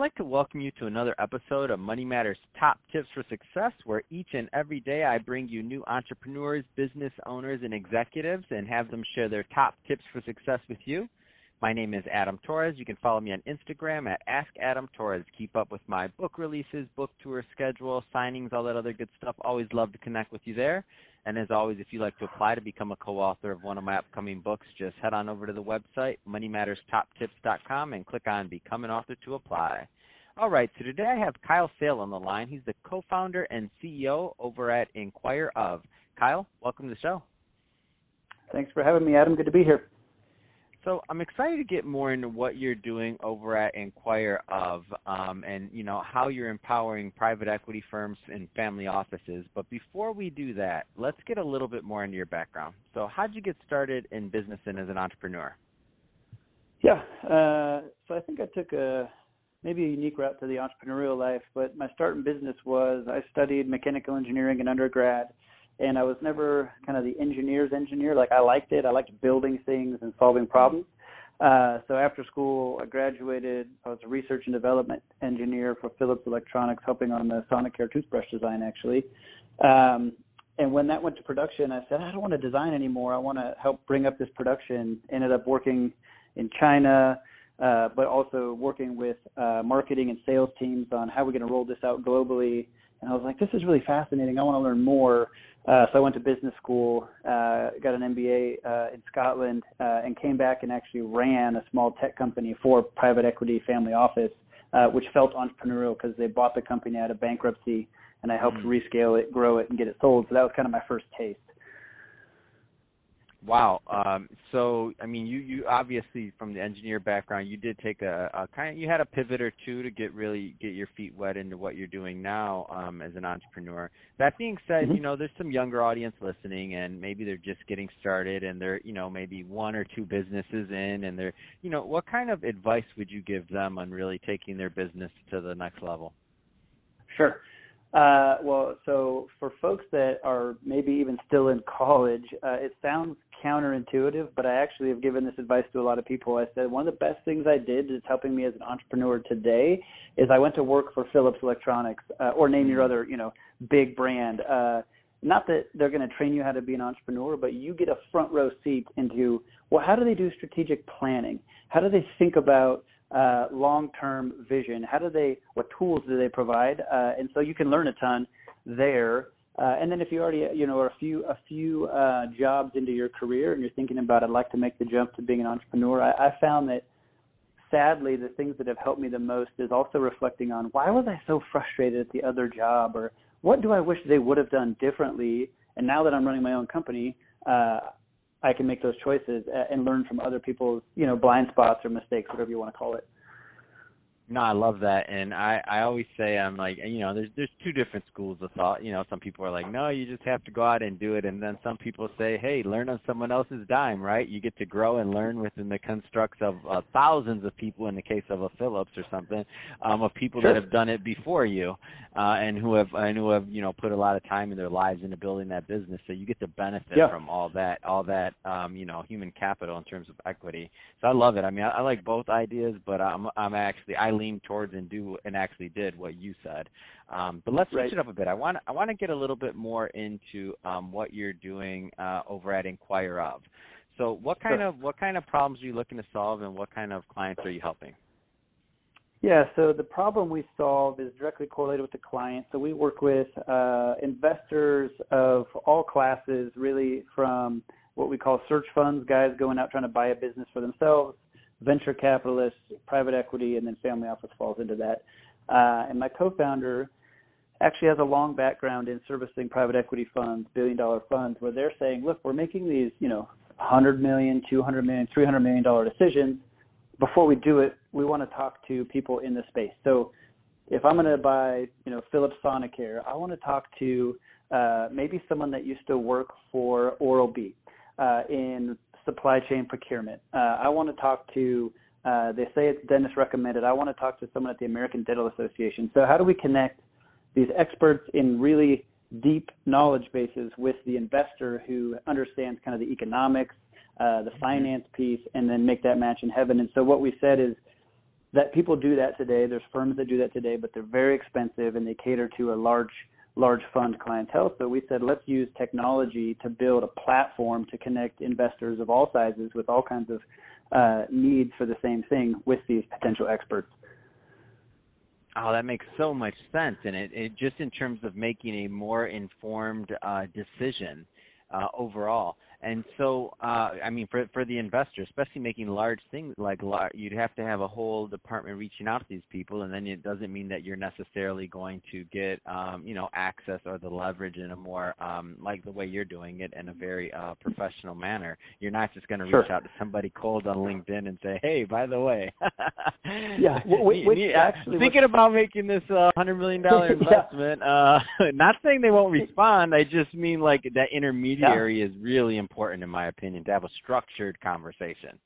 like to welcome you to another episode of Money Matters Top Tips for Success, where each and every day I bring you new entrepreneurs, business owners, and executives and have them share their top tips for success with you. My name is Adam Torres. You can follow me on Instagram at Ask Adam Torres. Keep up with my book releases, book tour schedule, signings, all that other good stuff. Always love to connect with you there. And as always, if you'd like to apply to become a co-author of one of my upcoming books, just head on over to the website, moneymatterstoptips.com, and click on Become an Author to apply. All right, so today I have Kyle Sale on the line. He's the co-founder and CEO over at InquireOf. Kyle, welcome to the show. Thanks for having me, Adam. Good to be here. So I'm excited to get more into what you're doing over at InquireOf, um, and you know how you're empowering private equity firms and family offices. But before we do that, let's get a little bit more into your background. So how'd you get started in business and as an entrepreneur? Yeah, uh, so I think I took a maybe a unique route to the entrepreneurial life. But my start in business was I studied mechanical engineering in undergrad and I was never kind of the engineer's engineer. Like I liked it. I liked building things and solving problems. Uh, so after school, I graduated. I was a research and development engineer for Philips Electronics, helping on the Sonicare toothbrush design, actually. Um, and when that went to production, I said, I don't want to design anymore. I want to help bring up this production. Ended up working in China, uh, but also working with uh, marketing and sales teams on how we're going to roll this out globally. And I was like, this is really fascinating. I want to learn more. Uh, so I went to business school, uh, got an MBA uh, in Scotland, uh, and came back and actually ran a small tech company for private equity family office, uh, which felt entrepreneurial because they bought the company out of bankruptcy, and I helped mm-hmm. rescale it, grow it, and get it sold. So that was kind of my first taste. Wow. Um, so, I mean, you you obviously from the engineer background, you did take a, a kind of you had a pivot or two to get really get your feet wet into what you're doing now um, as an entrepreneur. That being said, mm-hmm. you know, there's some younger audience listening, and maybe they're just getting started, and they're you know maybe one or two businesses in, and they're you know, what kind of advice would you give them on really taking their business to the next level? Sure. Uh, well, so for folks that are maybe even still in college, uh, it sounds counterintuitive, but I actually have given this advice to a lot of people. I said one of the best things I did that's helping me as an entrepreneur today is I went to work for Philips Electronics uh, or name your mm-hmm. other, you know, big brand. Uh, not that they're going to train you how to be an entrepreneur, but you get a front row seat into well, how do they do strategic planning? How do they think about uh, long-term vision? How do they? What tools do they provide? Uh, and so you can learn a ton there. Uh, and then if you already, you know, are a few a few uh, jobs into your career and you're thinking about, I'd like to make the jump to being an entrepreneur. I, I found that sadly, the things that have helped me the most is also reflecting on why was I so frustrated at the other job, or what do I wish they would have done differently. And now that I'm running my own company, uh, I can make those choices and learn from other people's, you know, blind spots or mistakes, whatever you want to call it. No, I love that, and I I always say I'm like you know there's there's two different schools of thought. You know, some people are like, no, you just have to go out and do it, and then some people say, hey, learn on someone else's dime, right? You get to grow and learn within the constructs of uh, thousands of people in the case of a Philips or something, um, of people sure. that have done it before you, uh, and who have and who have you know put a lot of time in their lives into building that business. So you get to benefit yeah. from all that all that um, you know human capital in terms of equity. So I love it. I mean, I, I like both ideas, but I'm I'm actually I lean towards and do and actually did what you said. Um, but let's switch right. it up a bit. I want I want to get a little bit more into um, what you're doing uh, over at InquireOf. So what kind sure. of what kind of problems are you looking to solve, and what kind of clients are you helping? Yeah, so the problem we solve is directly correlated with the client. So we work with uh, investors of all classes, really from what we call search funds, guys going out trying to buy a business for themselves, venture capitalists, private equity, and then family office falls into that. Uh, and my co-founder actually has a long background in servicing private equity funds, billion dollar funds, where they're saying, look, we're making these, you know, 100 million, 200 million, 300 million dollar decisions. Before we do it, we want to talk to people in the space. So if I'm going to buy, you know, Philips Sonicare, I want to talk to uh, maybe someone that used to work for Oral B uh, in supply chain procurement. Uh, I want to talk to, uh, they say it's dentist recommended. I want to talk to someone at the American Dental Association. So, how do we connect these experts in really deep knowledge bases with the investor who understands kind of the economics, uh, the mm-hmm. finance piece, and then make that match in heaven? And so, what we said is, that people do that today. There's firms that do that today, but they're very expensive and they cater to a large large fund clientele. So we said let's use technology to build a platform to connect investors of all sizes with all kinds of uh, needs for the same thing with these potential experts. Oh, that makes so much sense, and it, it just in terms of making a more informed uh, decision uh, overall. And so, uh, I mean, for for the investor, especially making large things like large, you'd have to have a whole department reaching out to these people, and then it doesn't mean that you're necessarily going to get, um, you know, access or the leverage in a more um, like the way you're doing it in a very uh, professional manner. You're not just going to reach out to somebody cold on LinkedIn and say, "Hey, by the way, yeah, which, which actually thinking about making this uh, hundred million dollar investment." yeah. uh, not saying they won't respond. I just mean like that intermediary yeah. is really important important, in my opinion, to have a structured conversation.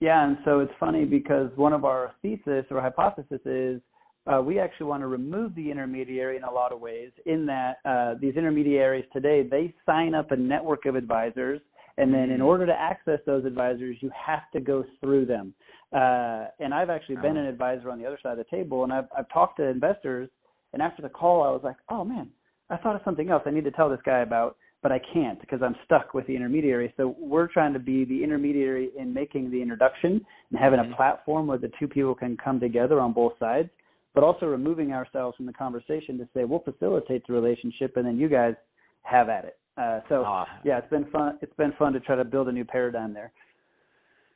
Yeah, and so it's funny because one of our thesis or hypothesis is uh, we actually want to remove the intermediary in a lot of ways. In that uh, these intermediaries today they sign up a network of advisors, and then in mm-hmm. order to access those advisors, you have to go through them. Uh, and I've actually been oh. an advisor on the other side of the table, and I've I've talked to investors, and after the call, I was like, oh man, I thought of something else I need to tell this guy about but I can't because I'm stuck with the intermediary. So we're trying to be the intermediary in making the introduction and having mm-hmm. a platform where the two people can come together on both sides, but also removing ourselves from the conversation to say we'll facilitate the relationship and then you guys have at it. Uh, so oh. yeah, it's been fun. It's been fun to try to build a new paradigm there.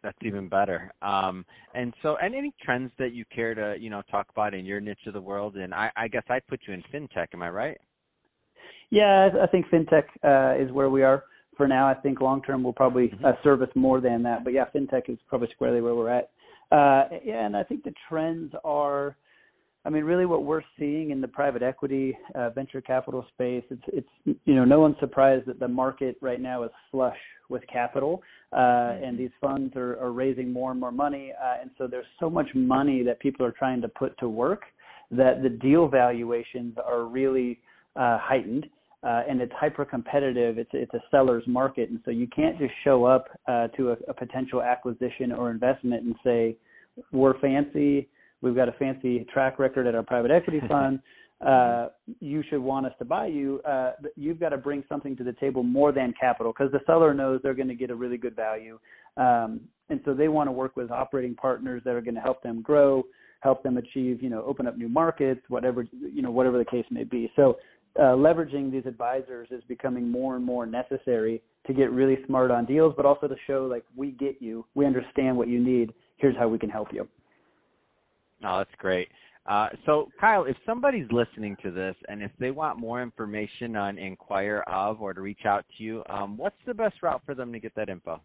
That's even better. Um, and so, and any trends that you care to, you know, talk about in your niche of the world? And I, I guess I'd put you in fintech. Am I right? Yeah, I think fintech uh, is where we are for now. I think long term we'll probably mm-hmm. uh, service more than that. But yeah, fintech is probably squarely where we're at. Uh, yeah, and I think the trends are, I mean, really what we're seeing in the private equity uh, venture capital space. It's it's you know no one's surprised that the market right now is flush with capital, uh, mm-hmm. and these funds are, are raising more and more money, uh, and so there's so much money that people are trying to put to work that the deal valuations are really uh, heightened uh, and it's hyper competitive. It's it's a seller's market, and so you can't just show up uh, to a, a potential acquisition or investment and say we're fancy. We've got a fancy track record at our private equity fund. Uh, you should want us to buy you. Uh, you've got to bring something to the table more than capital because the seller knows they're going to get a really good value, um, and so they want to work with operating partners that are going to help them grow, help them achieve, you know, open up new markets, whatever you know, whatever the case may be. So uh, leveraging these advisors is becoming more and more necessary to get really smart on deals, but also to show like we get you, we understand what you need. Here's how we can help you. Oh, that's great. Uh, so, Kyle, if somebody's listening to this and if they want more information on InquireOf or to reach out to you, um, what's the best route for them to get that info?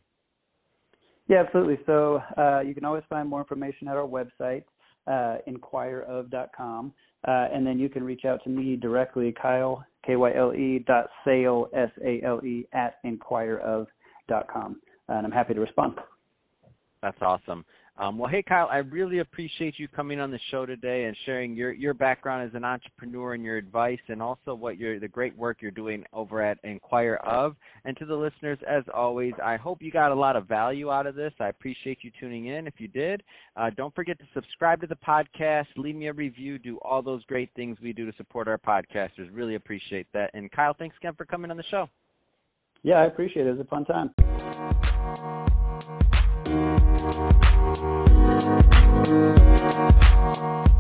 Yeah, absolutely. So uh, you can always find more information at our website, uh, inquireof.com. Uh, and then you can reach out to me directly, Kyle, K-Y-L-E dot sale, S-A-L-E, at inquireof.com. And I'm happy to respond. That's awesome. Um, well, hey Kyle, I really appreciate you coming on the show today and sharing your your background as an entrepreneur and your advice, and also what you're the great work you're doing over at InquireOf. And to the listeners, as always, I hope you got a lot of value out of this. I appreciate you tuning in. If you did, uh, don't forget to subscribe to the podcast, leave me a review, do all those great things we do to support our podcasters. Really appreciate that. And Kyle, thanks again for coming on the show. Yeah, I appreciate it. It was a fun time. We'll be right.